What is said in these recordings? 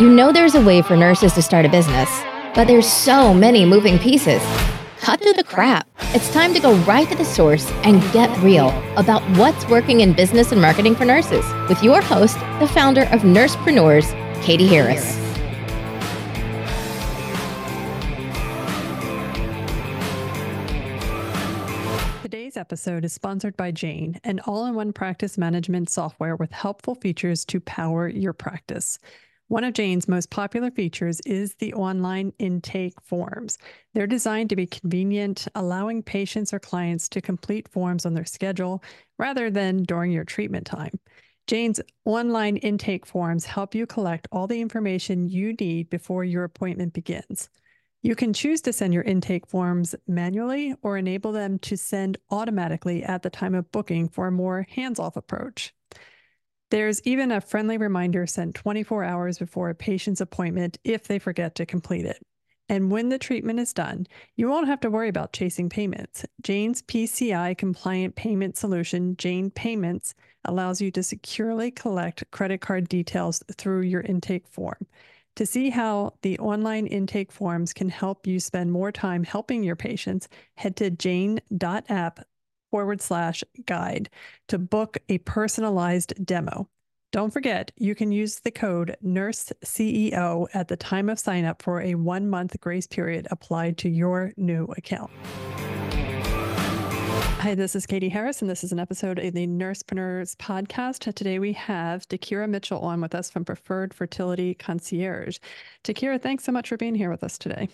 You know there's a way for nurses to start a business, but there's so many moving pieces. Cut through the crap. It's time to go right to the source and get real about what's working in business and marketing for nurses with your host, the founder of Nursepreneurs, Katie Harris. Today's episode is sponsored by Jane, an all in one practice management software with helpful features to power your practice. One of Jane's most popular features is the online intake forms. They're designed to be convenient, allowing patients or clients to complete forms on their schedule rather than during your treatment time. Jane's online intake forms help you collect all the information you need before your appointment begins. You can choose to send your intake forms manually or enable them to send automatically at the time of booking for a more hands off approach. There's even a friendly reminder sent 24 hours before a patient's appointment if they forget to complete it. And when the treatment is done, you won't have to worry about chasing payments. Jane's PCI compliant payment solution, Jane Payments, allows you to securely collect credit card details through your intake form. To see how the online intake forms can help you spend more time helping your patients, head to jane.app forward slash guide to book a personalized demo. Don't forget, you can use the code NURSE CEO at the time of sign up for a one month grace period applied to your new account. Hi, this is Katie Harris, and this is an episode of the Nursepreneurs podcast. Today we have Takera Mitchell on with us from Preferred Fertility Concierge. Takera, thanks so much for being here with us today.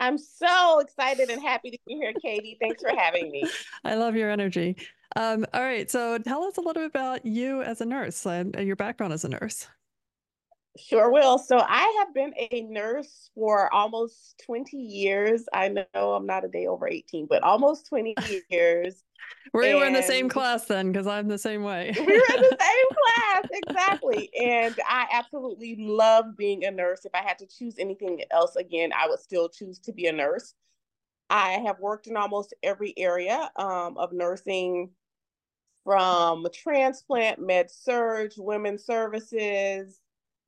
I'm so excited and happy to be here, Katie. Thanks for having me. I love your energy. Um, all right, so tell us a little bit about you as a nurse and your background as a nurse. Sure will. So I have been a nurse for almost 20 years. I know I'm not a day over 18, but almost 20 years. We were in the same class then, because I'm the same way. we were in the same class, exactly. And I absolutely love being a nurse. If I had to choose anything else again, I would still choose to be a nurse. I have worked in almost every area um, of nursing from transplant, med surg, women's services,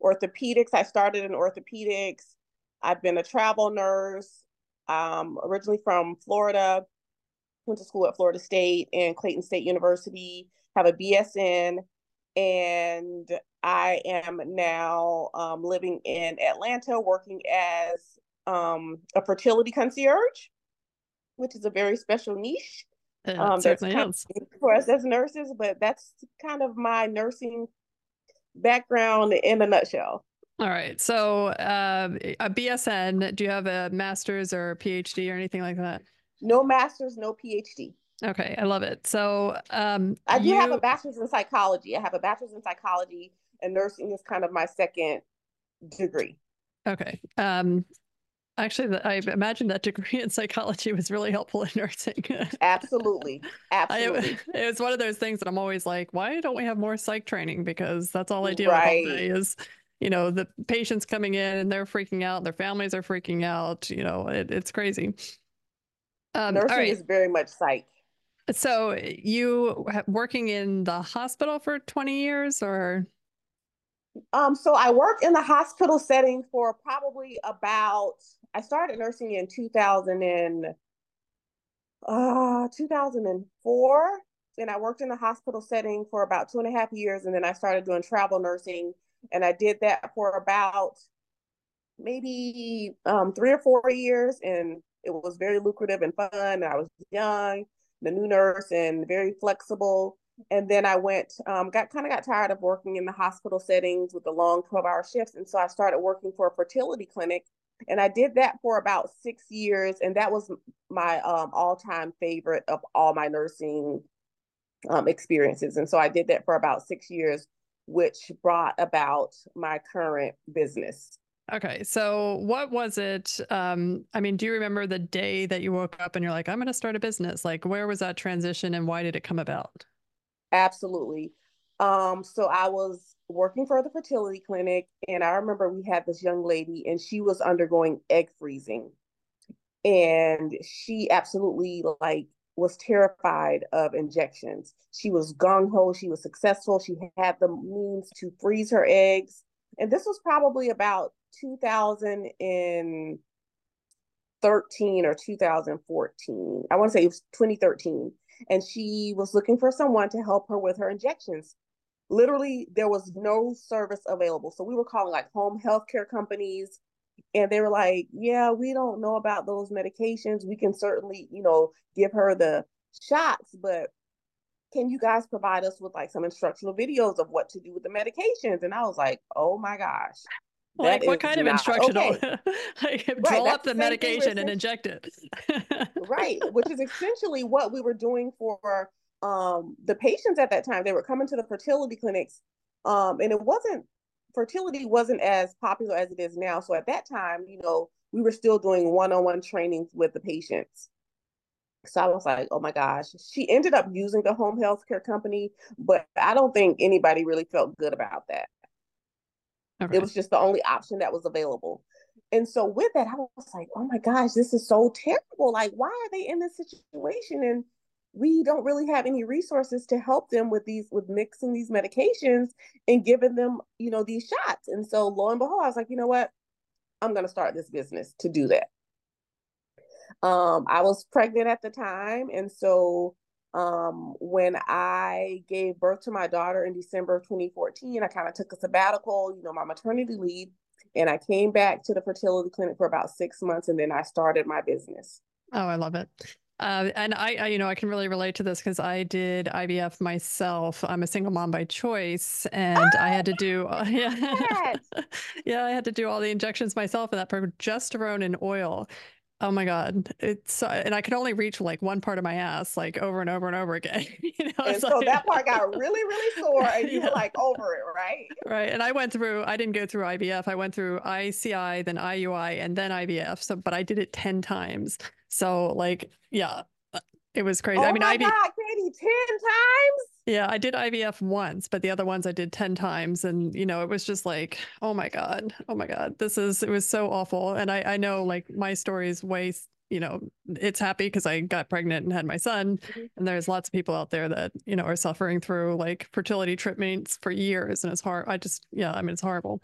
orthopedics. I started in orthopedics. I've been a travel nurse, um, originally from Florida, went to school at Florida State and Clayton State University, have a BSN, and I am now um, living in Atlanta working as um, a fertility concierge, which is a very special niche. Um, that's kind is. for us as nurses, but that's kind of my nursing background in a nutshell. All right. So, uh, a BSN, do you have a master's or a PhD or anything like that? No master's, no PhD. Okay, I love it. So, um, I do you... have a bachelor's in psychology. I have a bachelor's in psychology, and nursing is kind of my second degree. Okay. Um, actually, I imagine that degree in psychology was really helpful in nursing. Absolutely, absolutely. I, it was one of those things that I'm always like, why don't we have more psych training? Because that's all I deal right. with all day is you know the patients coming in and they're freaking out their families are freaking out you know it, it's crazy um, nursing right. is very much psych. So you working in the hospital for 20 years or? Um so i worked in the hospital setting for probably about i started nursing in 2000 and uh 2004 and i worked in the hospital setting for about two and a half years and then i started doing travel nursing. And I did that for about maybe um, three or four years, and it was very lucrative and fun. I was young, the new nurse, and very flexible. And then I went, um, got kind of got tired of working in the hospital settings with the long 12 hour shifts. And so I started working for a fertility clinic. And I did that for about six years. And that was my um, all time favorite of all my nursing um, experiences. And so I did that for about six years which brought about my current business. Okay. So what was it? Um, I mean, do you remember the day that you woke up and you're like, I'm going to start a business? Like, where was that transition and why did it come about? Absolutely. Um, so I was working for the fertility clinic and I remember we had this young lady and she was undergoing egg freezing. And she absolutely like was terrified of injections. She was gung ho. She was successful. She had the means to freeze her eggs. And this was probably about 2013 or 2014. I want to say it was 2013. And she was looking for someone to help her with her injections. Literally, there was no service available. So we were calling like home healthcare companies, and they were like, Yeah, we don't know about those medications. We can certainly, you know, give her the shots, but can you guys provide us with like some instructional videos of what to do with the medications? And I was like, oh my gosh. Like what kind of instructional? Okay. like draw right, up the medication and inject it. right, which is essentially what we were doing for um, the patients at that time. They were coming to the fertility clinics, um, and it wasn't fertility wasn't as popular as it is now. So at that time, you know, we were still doing one-on-one trainings with the patients. So I was like, oh my gosh. She ended up using the home health care company, but I don't think anybody really felt good about that. Okay. It was just the only option that was available. And so with that, I was like, oh my gosh, this is so terrible. Like, why are they in this situation? And we don't really have any resources to help them with these with mixing these medications and giving them, you know, these shots. And so lo and behold, I was like, you know what? I'm gonna start this business to do that. Um, I was pregnant at the time, and so um, when I gave birth to my daughter in December of 2014, I kind of took a sabbatical, you know, my maternity leave, and I came back to the fertility clinic for about six months, and then I started my business. Oh, I love it. Uh, and I, I, you know, I can really relate to this because I did IVF myself. I'm a single mom by choice, and oh, I had to do, uh, yeah, yeah, I had to do all the injections myself, and that progesterone and oil Oh my God. It's, uh, and I could only reach like one part of my ass like over and over and over again. you know, and so like, that part got really, really sore and you yeah. were like over it, right? Right. And I went through, I didn't go through IVF. I went through ICI, then IUI, and then IVF. So, but I did it 10 times. So like, yeah, uh, it was crazy. Oh I mean, my God, Katie, 10 times? Yeah, I did IVF once, but the other ones I did 10 times. And, you know, it was just like, oh my God, oh my God, this is, it was so awful. And I, I know like my story is way, you know, it's happy because I got pregnant and had my son. Mm-hmm. And there's lots of people out there that, you know, are suffering through like fertility treatments for years. And it's hard. I just, yeah, I mean, it's horrible.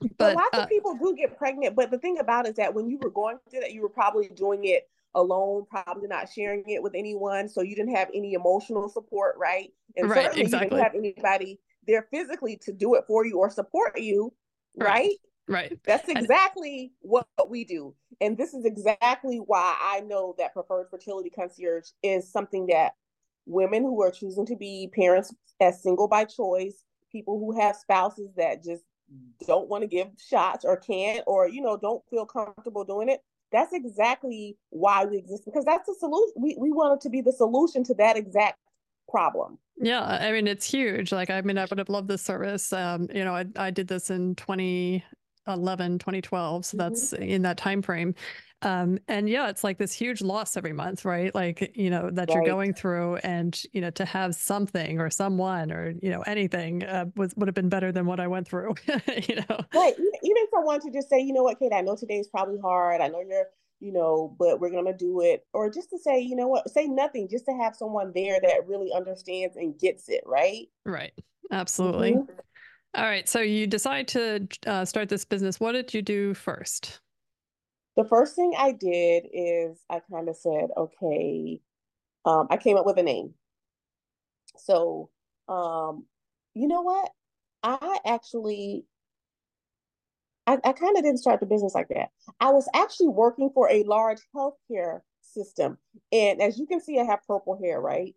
But, but lots uh, of people do get pregnant. But the thing about it is that when you were going through that, you were probably doing it alone, probably not sharing it with anyone. So you didn't have any emotional support, right? And right, certainly exactly. you didn't have anybody there physically to do it for you or support you, right? Right. right. That's exactly and- what we do. And this is exactly why I know that preferred fertility concierge is something that women who are choosing to be parents as single by choice, people who have spouses that just don't want to give shots or can't or you know don't feel comfortable doing it that's exactly why we exist because that's the solution. We, we wanted to be the solution to that exact problem. Yeah, I mean it's huge. Like I mean I would have loved this service. Um, you know, I I did this in 2011, 2012, so mm-hmm. that's in that time frame. Um, and yeah, it's like this huge loss every month, right? Like, you know, that right. you're going through and, you know, to have something or someone or, you know, anything uh, was, would have been better than what I went through, you know? Right. Even someone to just say, you know what, Kate, I know today's probably hard. I know you're, you know, but we're going to do it. Or just to say, you know what, say nothing, just to have someone there that really understands and gets it, right? Right. Absolutely. Mm-hmm. All right. So you decide to uh, start this business. What did you do first? The first thing I did is I kind of said, okay, um, I came up with a name. So, um, you know what? I actually, I, I kind of didn't start the business like that. I was actually working for a large healthcare system. And as you can see, I have purple hair, right?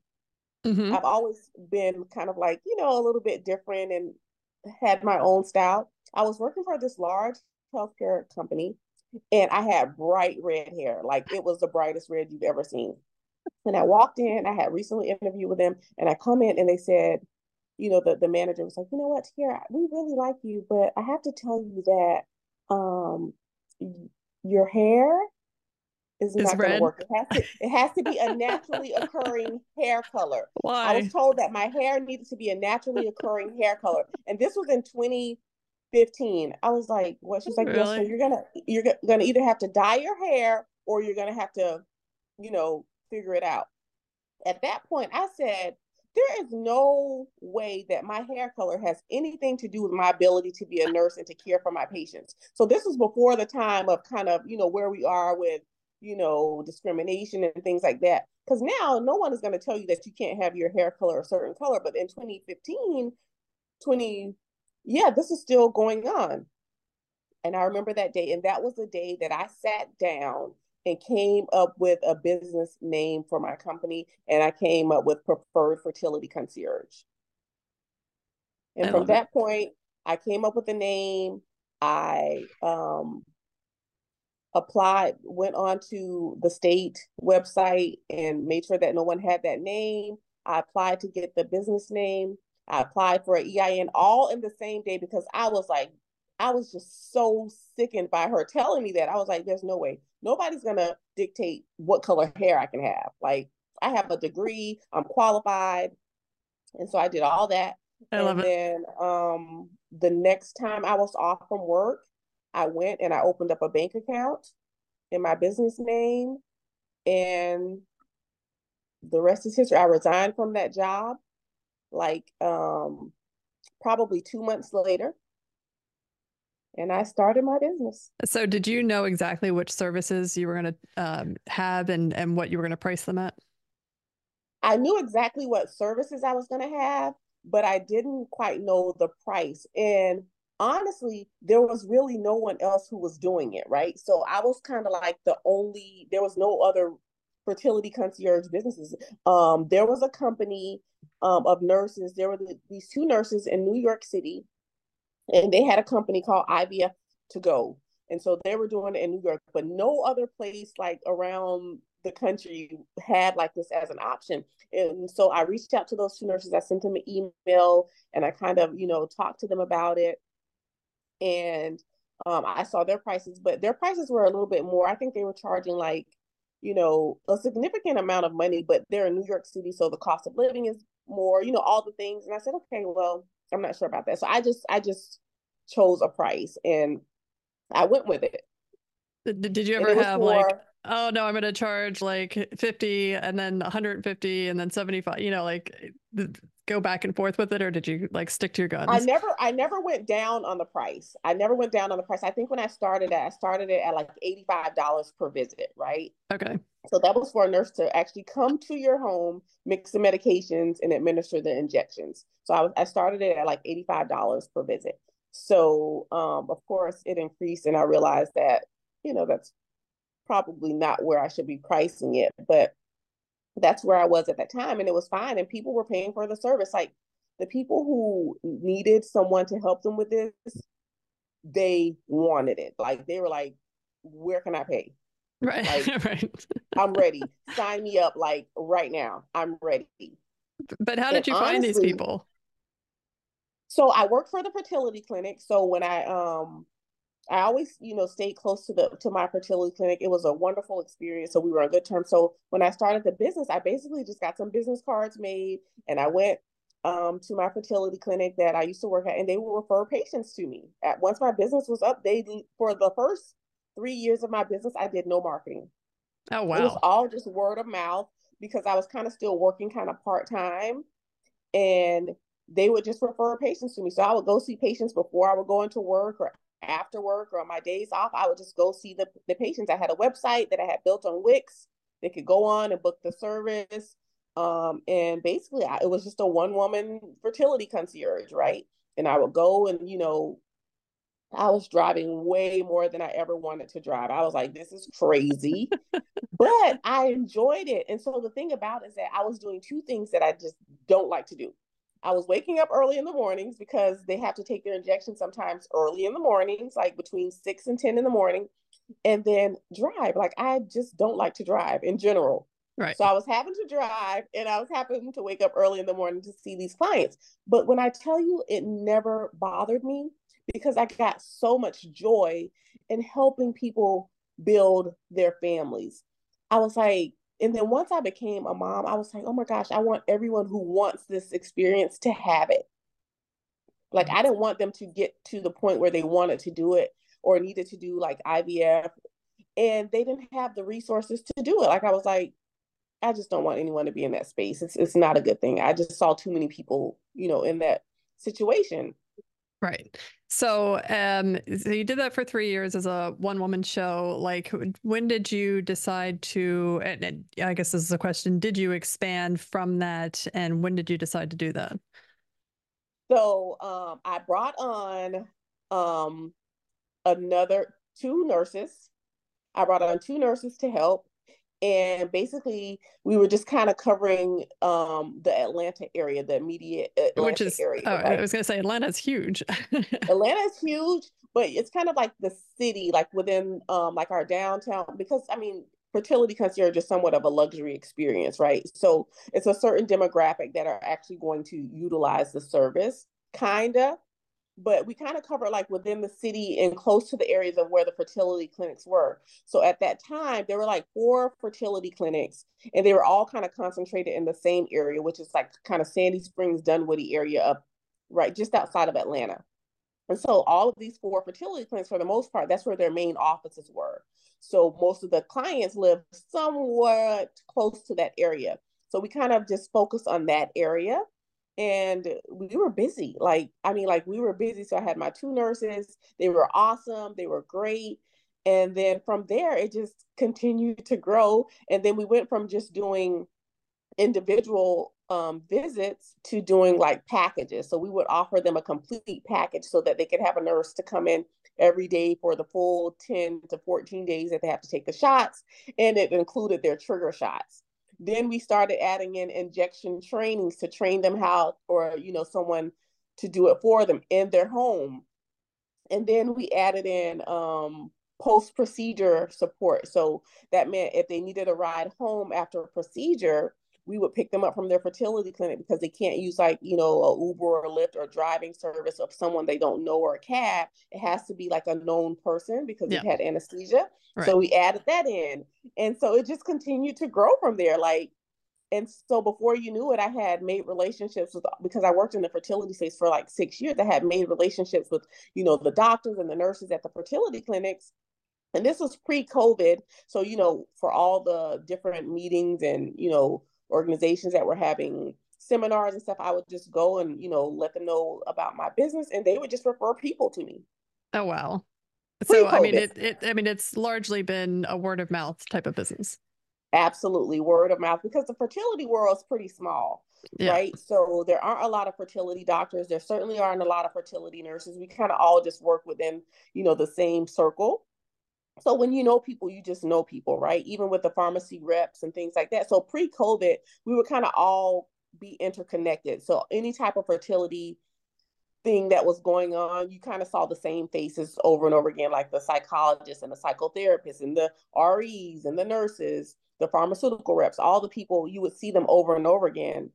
Mm-hmm. I've always been kind of like, you know, a little bit different and had my own style. I was working for this large healthcare company and I had bright red hair, like it was the brightest red you've ever seen. And I walked in, I had recently interviewed with them, and I come in and they said, you know, the, the manager was like, you know what, here we really like you, but I have to tell you that um your hair is not going to work. It has to, it has to be a naturally occurring hair color. Why? I was told that my hair needed to be a naturally occurring hair color. And this was in 20 15. I was like, what? She's like, really? so you're gonna you're gonna either have to dye your hair or you're gonna have to, you know, figure it out. At that point, I said, there is no way that my hair color has anything to do with my ability to be a nurse and to care for my patients. So this was before the time of kind of, you know, where we are with, you know, discrimination and things like that. Because now no one is going to tell you that you can't have your hair color a certain color. But in 2015, 20, yeah, this is still going on. And I remember that day. And that was the day that I sat down and came up with a business name for my company. And I came up with Preferred Fertility Concierge. And I from that it. point, I came up with the name. I um, applied, went on to the state website and made sure that no one had that name. I applied to get the business name. I applied for an EIN all in the same day because I was like, I was just so sickened by her telling me that. I was like, there's no way. Nobody's gonna dictate what color hair I can have. Like I have a degree, I'm qualified. And so I did all that. I love and it. then um the next time I was off from work, I went and I opened up a bank account in my business name and the rest is history. I resigned from that job like um probably two months later and I started my business. So, did you know exactly which services you were going to um, have and and what you were going to price them at? I knew exactly what services I was going to have, but I didn't quite know the price. And honestly, there was really no one else who was doing it, right? So I was kind of like the only. There was no other fertility concierge businesses. Um, there was a company um, of nurses. There were the, these two nurses in New York City and they had a company called IVF to go. And so they were doing it in New York, but no other place like around the country had like this as an option. And so I reached out to those two nurses. I sent them an email and I kind of, you know, talked to them about it. And um, I saw their prices, but their prices were a little bit more. I think they were charging like, you know, a significant amount of money, but they're in New York City, so the cost of living is more, you know, all the things. And I said, okay, well, I'm not sure about that. So I just I just chose a price and I went with it. Did, did you ever have for, like oh no i'm going to charge like 50 and then 150 and then 75 you know like eh, go back and forth with it or did you like stick to your guns? i never i never went down on the price. I never went down on the price. I think when i started it i started it at like $85 per visit right? Okay. So that was for a nurse to actually come to your home mix the medications and administer the injections. So i was i started it at like $85 per visit. So um of course it increased and i realized that you know that's probably not where I should be pricing it, but that's where I was at that time. And it was fine. And people were paying for the service. Like the people who needed someone to help them with this, they wanted it. Like they were like, where can I pay? Right. Like, right. I'm ready. Sign me up like right now. I'm ready. But how did and you honestly, find these people? So I work for the fertility clinic. So when I um I always, you know, stayed close to the to my fertility clinic. It was a wonderful experience. So we were on good terms. So when I started the business, I basically just got some business cards made and I went um, to my fertility clinic that I used to work at, and they would refer patients to me. At once my business was up, they for the first three years of my business, I did no marketing. Oh wow! It was all just word of mouth because I was kind of still working kind of part time, and they would just refer patients to me. So I would go see patients before I would go into work or after work or on my days off, I would just go see the, the patients. I had a website that I had built on Wix. They could go on and book the service. Um, and basically, I, it was just a one woman fertility concierge, right? And I would go and, you know, I was driving way more than I ever wanted to drive. I was like, this is crazy. but I enjoyed it. And so the thing about it is that I was doing two things that I just don't like to do. I was waking up early in the mornings because they have to take their injection sometimes early in the mornings, like between six and 10 in the morning, and then drive. Like I just don't like to drive in general. Right. So I was having to drive and I was having to wake up early in the morning to see these clients. But when I tell you it never bothered me because I got so much joy in helping people build their families. I was like, and then once I became a mom, I was like, oh my gosh, I want everyone who wants this experience to have it. Like I didn't want them to get to the point where they wanted to do it or needed to do like IVF and they didn't have the resources to do it. Like I was like, I just don't want anyone to be in that space. It's it's not a good thing. I just saw too many people, you know, in that situation. Right. So, um, so you did that for three years as a one woman show. Like, when did you decide to? And, and I guess this is a question: Did you expand from that, and when did you decide to do that? So, um, I brought on um, another two nurses. I brought on two nurses to help, and basically we were just kind of covering um, the Atlanta area, the immediate Atlanta which is area. oh, right? I was going to say Atlanta's huge. Atlanta is huge, but it's kind of like the city, like within um, like our downtown, because I mean, fertility concierge is just somewhat of a luxury experience, right? So it's a certain demographic that are actually going to utilize the service, kinda but we kind of cover like within the city and close to the areas of where the fertility clinics were. So at that time, there were like four fertility clinics, and they were all kind of concentrated in the same area, which is like kind of Sandy Springs, Dunwoody area up right just outside of Atlanta. And so all of these four fertility clinics, for the most part, that's where their main offices were. So most of the clients live somewhat close to that area. So we kind of just focus on that area and we were busy like i mean like we were busy so i had my two nurses they were awesome they were great and then from there it just continued to grow and then we went from just doing individual um, visits to doing like packages so we would offer them a complete package so that they could have a nurse to come in every day for the full 10 to 14 days that they have to take the shots and it included their trigger shots then we started adding in injection trainings to train them how, or, you know, someone to do it for them in their home. And then we added in um, post procedure support. So that meant if they needed a ride home after a procedure, we would pick them up from their fertility clinic because they can't use like you know a uber or a lyft or driving service of someone they don't know or a cab. It has to be like a known person because yeah. they've had anesthesia. Right. so we added that in. And so it just continued to grow from there like and so before you knew it i had made relationships with because i worked in the fertility space for like six years i had made relationships with you know the doctors and the nurses at the fertility clinics. And this was pre-covid. So you know for all the different meetings and you know organizations that were having seminars and stuff, I would just go and, you know, let them know about my business and they would just refer people to me. Oh wow. So I mean it, it I mean it's largely been a word of mouth type of business. Absolutely, word of mouth because the fertility world is pretty small. Yeah. Right. So there aren't a lot of fertility doctors. There certainly aren't a lot of fertility nurses. We kind of all just work within, you know, the same circle. So when you know people, you just know people, right? Even with the pharmacy reps and things like that. So pre-COVID, we would kind of all be interconnected. So any type of fertility thing that was going on, you kind of saw the same faces over and over again, like the psychologists and the psychotherapists and the REs and the nurses, the pharmaceutical reps, all the people, you would see them over and over again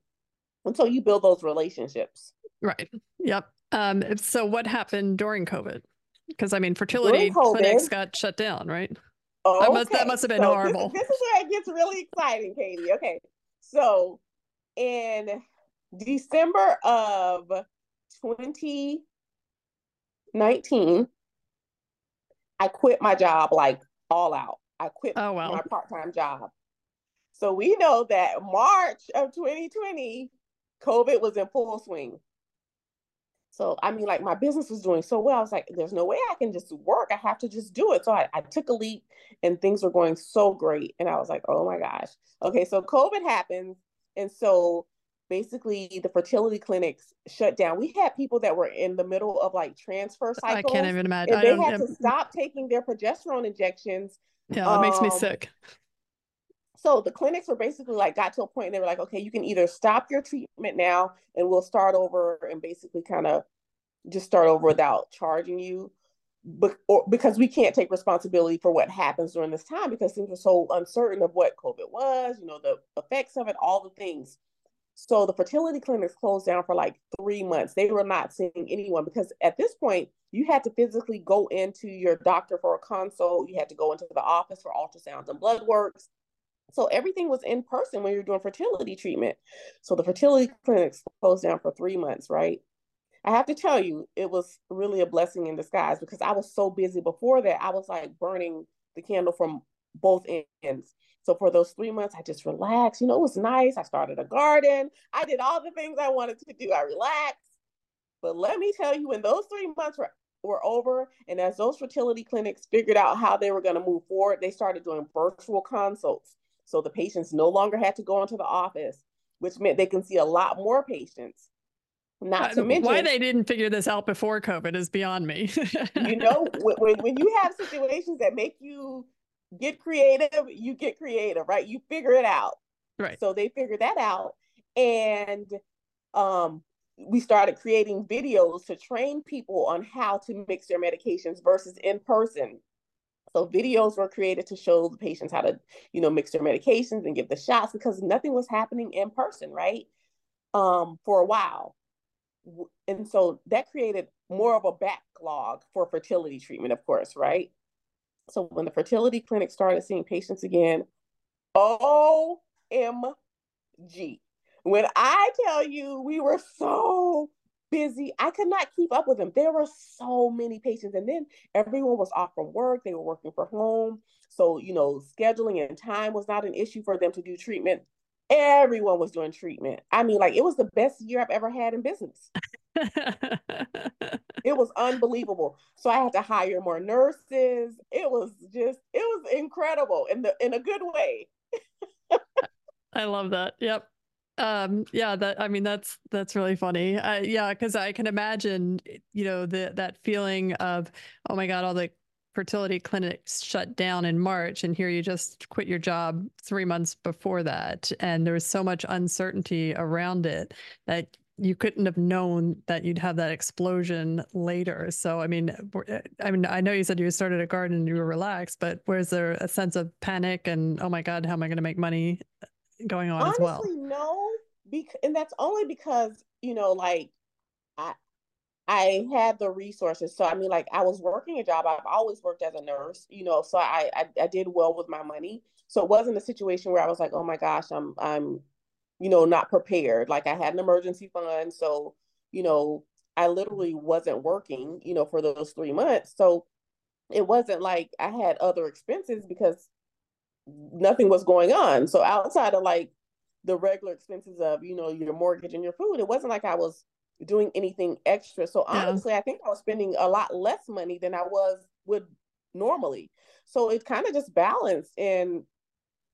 until you build those relationships. Right. Yep. Um, so what happened during COVID? Because I mean, fertility clinics got shut down, right? Oh, that must that must have been so horrible. This, this is where it gets really exciting, Katie. Okay, so in December of 2019, I quit my job like all out. I quit oh, wow. my part-time job. So we know that March of 2020, COVID was in full swing. So I mean, like my business was doing so well. I was like, there's no way I can just work. I have to just do it. So I, I took a leap and things were going so great. And I was like, oh my gosh. Okay, so COVID happens. And so basically the fertility clinics shut down. We had people that were in the middle of like transfer cycles. I can't even imagine. And they had to stop taking their progesterone injections. Yeah, it um, makes me um, sick. So the clinics were basically like got to a point they were like, okay, you can either stop your treatment now and we'll start over and basically kind of just start over without charging you. But or, because we can't take responsibility for what happens during this time because things are so uncertain of what COVID was, you know, the effects of it, all the things. So the fertility clinics closed down for like three months. They were not seeing anyone because at this point, you had to physically go into your doctor for a consult. You had to go into the office for ultrasounds and blood works. So everything was in person when you're doing fertility treatment. So the fertility clinics closed down for three months, right? I have to tell you, it was really a blessing in disguise because I was so busy before that. I was like burning the candle from both ends. So for those three months, I just relaxed. You know, it was nice. I started a garden. I did all the things I wanted to do. I relaxed. But let me tell you, when those three months were, were over, and as those fertility clinics figured out how they were going to move forward, they started doing virtual consults. So the patients no longer had to go into the office, which meant they can see a lot more patients. Not to mention why they didn't figure this out before COVID is beyond me. you know, when, when you have situations that make you get creative, you get creative, right? You figure it out. Right. So they figured that out. And um, we started creating videos to train people on how to mix their medications versus in person. So videos were created to show the patients how to, you know, mix their medications and give the shots because nothing was happening in person, right? Um, for a while. And so that created more of a backlog for fertility treatment, of course, right? So when the fertility clinic started seeing patients again, OMG. When I tell you we were so busy, I could not keep up with them. There were so many patients. And then everyone was off from work, they were working from home. So, you know, scheduling and time was not an issue for them to do treatment. Everyone was doing treatment. I mean, like it was the best year I've ever had in business. it was unbelievable. So I had to hire more nurses. It was just, it was incredible in the in a good way. I love that. Yep. Um, yeah, that I mean that's that's really funny. Uh, yeah, because I can imagine, you know, the that feeling of, oh my God, all the fertility clinics shut down in March, and here you just quit your job three months before that, and there was so much uncertainty around it that you couldn't have known that you'd have that explosion later. So, I mean, I mean, I know you said you started a garden and you were relaxed, but was there a sense of panic and oh my god, how am I going to make money going on Honestly, as well? No, and that's only because you know, like I I had the resources. So I mean, like I was working a job. I've always worked as a nurse, you know. So I I, I did well with my money. So it wasn't a situation where I was like, oh my gosh, I'm I'm you know, not prepared. Like I had an emergency fund. So, you know, I literally wasn't working, you know, for those three months. So it wasn't like I had other expenses because nothing was going on. So outside of like the regular expenses of, you know, your mortgage and your food, it wasn't like I was doing anything extra. So honestly. I think I was spending a lot less money than I was would normally. So it kind of just balanced. And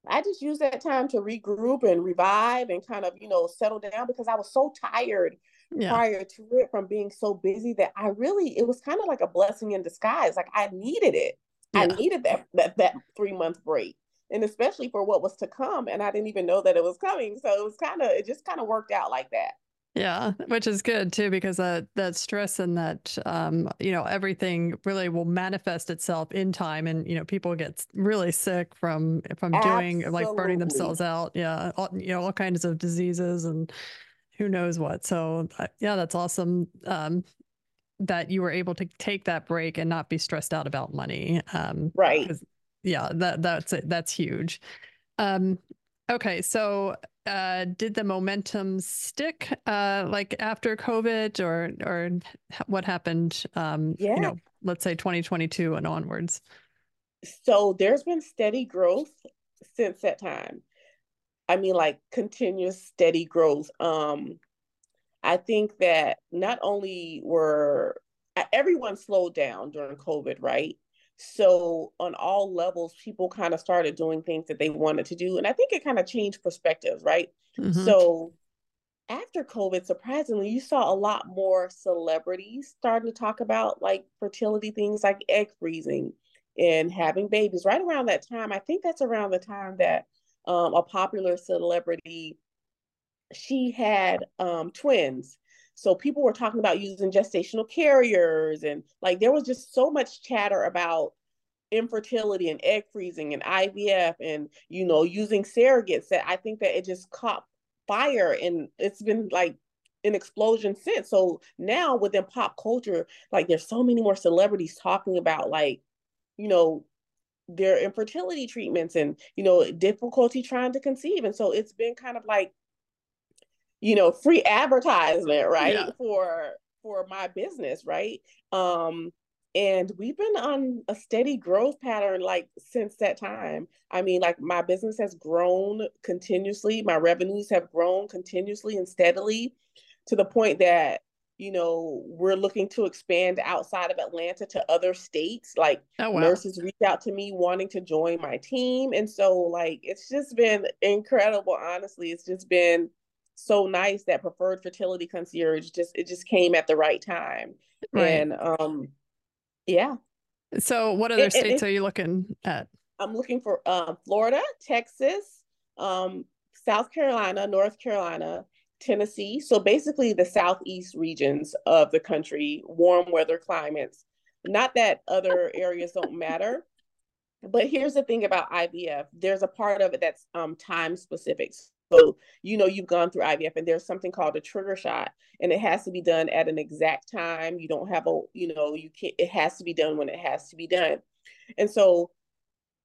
I just used that time to regroup and revive and kind of, you know, settle down because I was so tired yeah. prior to it from being so busy that I really it was kind of like a blessing in disguise. Like I needed it. Yeah. I needed that that that three month break. And especially for what was to come. And I didn't even know that it was coming. So it was kind of it just kind of worked out like that. Yeah, which is good too, because that that stress and that um, you know everything really will manifest itself in time, and you know people get really sick from from Absolutely. doing like burning themselves out. Yeah, all, you know all kinds of diseases and who knows what. So uh, yeah, that's awesome um, that you were able to take that break and not be stressed out about money. Um, right. Yeah, that that's it. that's huge. Um, okay, so uh, did the momentum stick uh, like after COVID or or what happened? Um, yeah. You know, let's say 2022 and onwards. So there's been steady growth since that time. I mean, like continuous steady growth. Um, I think that not only were everyone slowed down during COVID, right? So on all levels, people kind of started doing things that they wanted to do. And I think it kind of changed perspectives, right? Mm-hmm. So after COVID, surprisingly, you saw a lot more celebrities starting to talk about like fertility things like egg freezing and having babies. Right around that time, I think that's around the time that um, a popular celebrity she had um, twins so people were talking about using gestational carriers and like there was just so much chatter about infertility and egg freezing and IVF and you know using surrogates that I think that it just caught fire and it's been like an explosion since. So now within pop culture, like there's so many more celebrities talking about like, you know, their infertility treatments and you know difficulty trying to conceive and so it's been kind of like you know free advertisement right yeah. for for my business right? Um and we've been on a steady growth pattern like since that time. I mean like my business has grown continuously. My revenues have grown continuously and steadily to the point that you know we're looking to expand outside of atlanta to other states. Like oh, wow. nurses reach out to me wanting to join my team. And so like it's just been incredible honestly. It's just been so nice that preferred fertility concierge just it just came at the right time right. and um yeah. So, what other it, states it, are you looking at? I'm looking for uh, Florida, Texas, um, South Carolina, North Carolina, Tennessee. So, basically, the southeast regions of the country, warm weather climates. Not that other areas don't matter, but here's the thing about IVF there's a part of it that's um, time specific. So, you know, you've gone through IVF and there's something called a trigger shot and it has to be done at an exact time. You don't have a, you know, you can't, it has to be done when it has to be done. And so,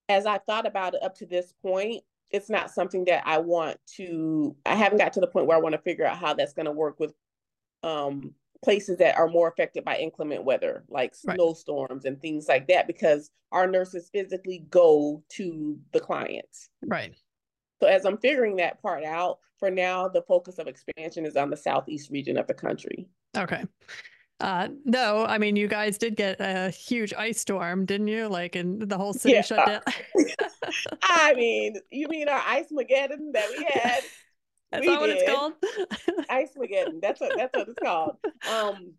as I thought about it up to this point, it's not something that I want to, I haven't got to the point where I want to figure out how that's going to work with um, places that are more affected by inclement weather, like right. snowstorms and things like that, because our nurses physically go to the clients. Right. So as I'm figuring that part out, for now, the focus of expansion is on the southeast region of the country. Okay. Uh, no, I mean, you guys did get a huge ice storm, didn't you? Like, and the whole city yeah. shut down. I mean, you mean our ice mageddon that we had? That's we what did. it's called. ice mageddon. That's what that's what it's called. Um,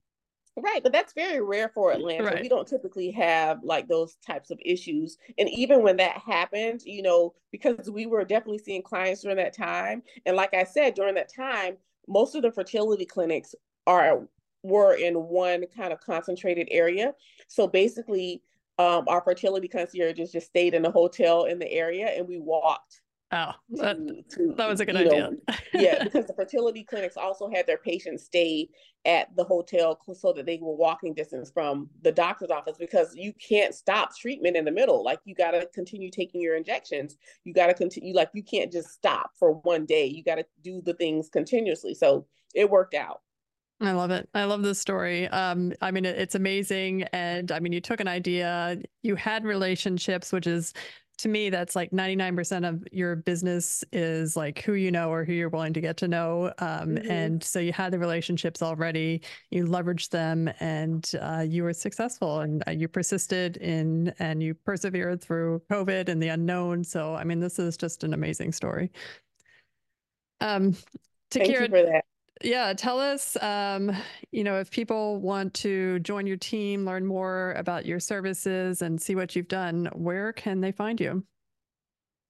Right, but that's very rare for Atlanta. Right. We don't typically have like those types of issues. And even when that happened, you know, because we were definitely seeing clients during that time. And like I said, during that time, most of the fertility clinics are were in one kind of concentrated area. So basically, um, our fertility concierges just stayed in a hotel in the area and we walked Oh, that, to, that was a good idea. Know, yeah, because the fertility clinics also had their patients stay at the hotel so that they were walking distance from the doctor's office because you can't stop treatment in the middle. Like you got to continue taking your injections. You got to continue, like you can't just stop for one day. You got to do the things continuously. So it worked out. I love it. I love this story. Um, I mean, it's amazing. And I mean, you took an idea, you had relationships, which is to me, that's like 99% of your business is like who you know or who you're willing to get to know. Um, mm-hmm. And so you had the relationships already, you leveraged them, and uh, you were successful and uh, you persisted in and you persevered through COVID and the unknown. So, I mean, this is just an amazing story. Um, Thank you for that yeah tell us um, you know if people want to join your team learn more about your services and see what you've done where can they find you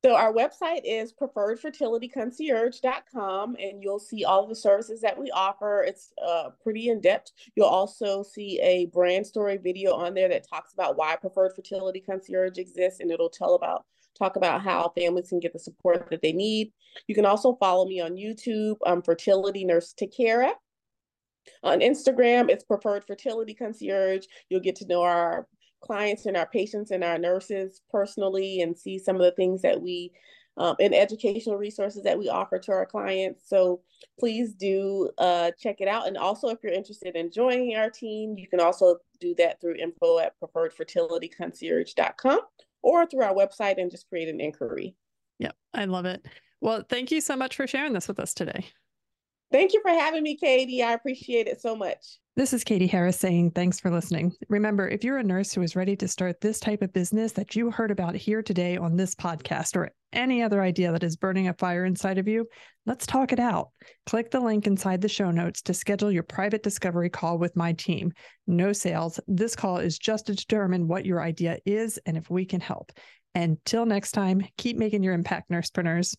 so our website is preferredfertilityconcierge.com and you'll see all the services that we offer. It's uh, pretty in-depth. You'll also see a brand story video on there that talks about why Preferred Fertility Concierge exists and it'll tell about talk about how families can get the support that they need. You can also follow me on YouTube, um, Fertility Nurse Takera. On Instagram, it's Preferred Fertility Concierge. You'll get to know our clients and our patients and our nurses personally and see some of the things that we um, and educational resources that we offer to our clients. So please do uh, check it out. And also, if you're interested in joining our team, you can also do that through info at preferredfertilityconcierge.com or through our website and just create an inquiry. Yep, I love it. Well, thank you so much for sharing this with us today. Thank you for having me, Katie. I appreciate it so much. This is Katie Harris saying thanks for listening. Remember, if you're a nurse who is ready to start this type of business that you heard about here today on this podcast or any other idea that is burning a fire inside of you, let's talk it out. Click the link inside the show notes to schedule your private discovery call with my team. No sales. This call is just to determine what your idea is and if we can help. Until next time, keep making your impact, nursepreneurs.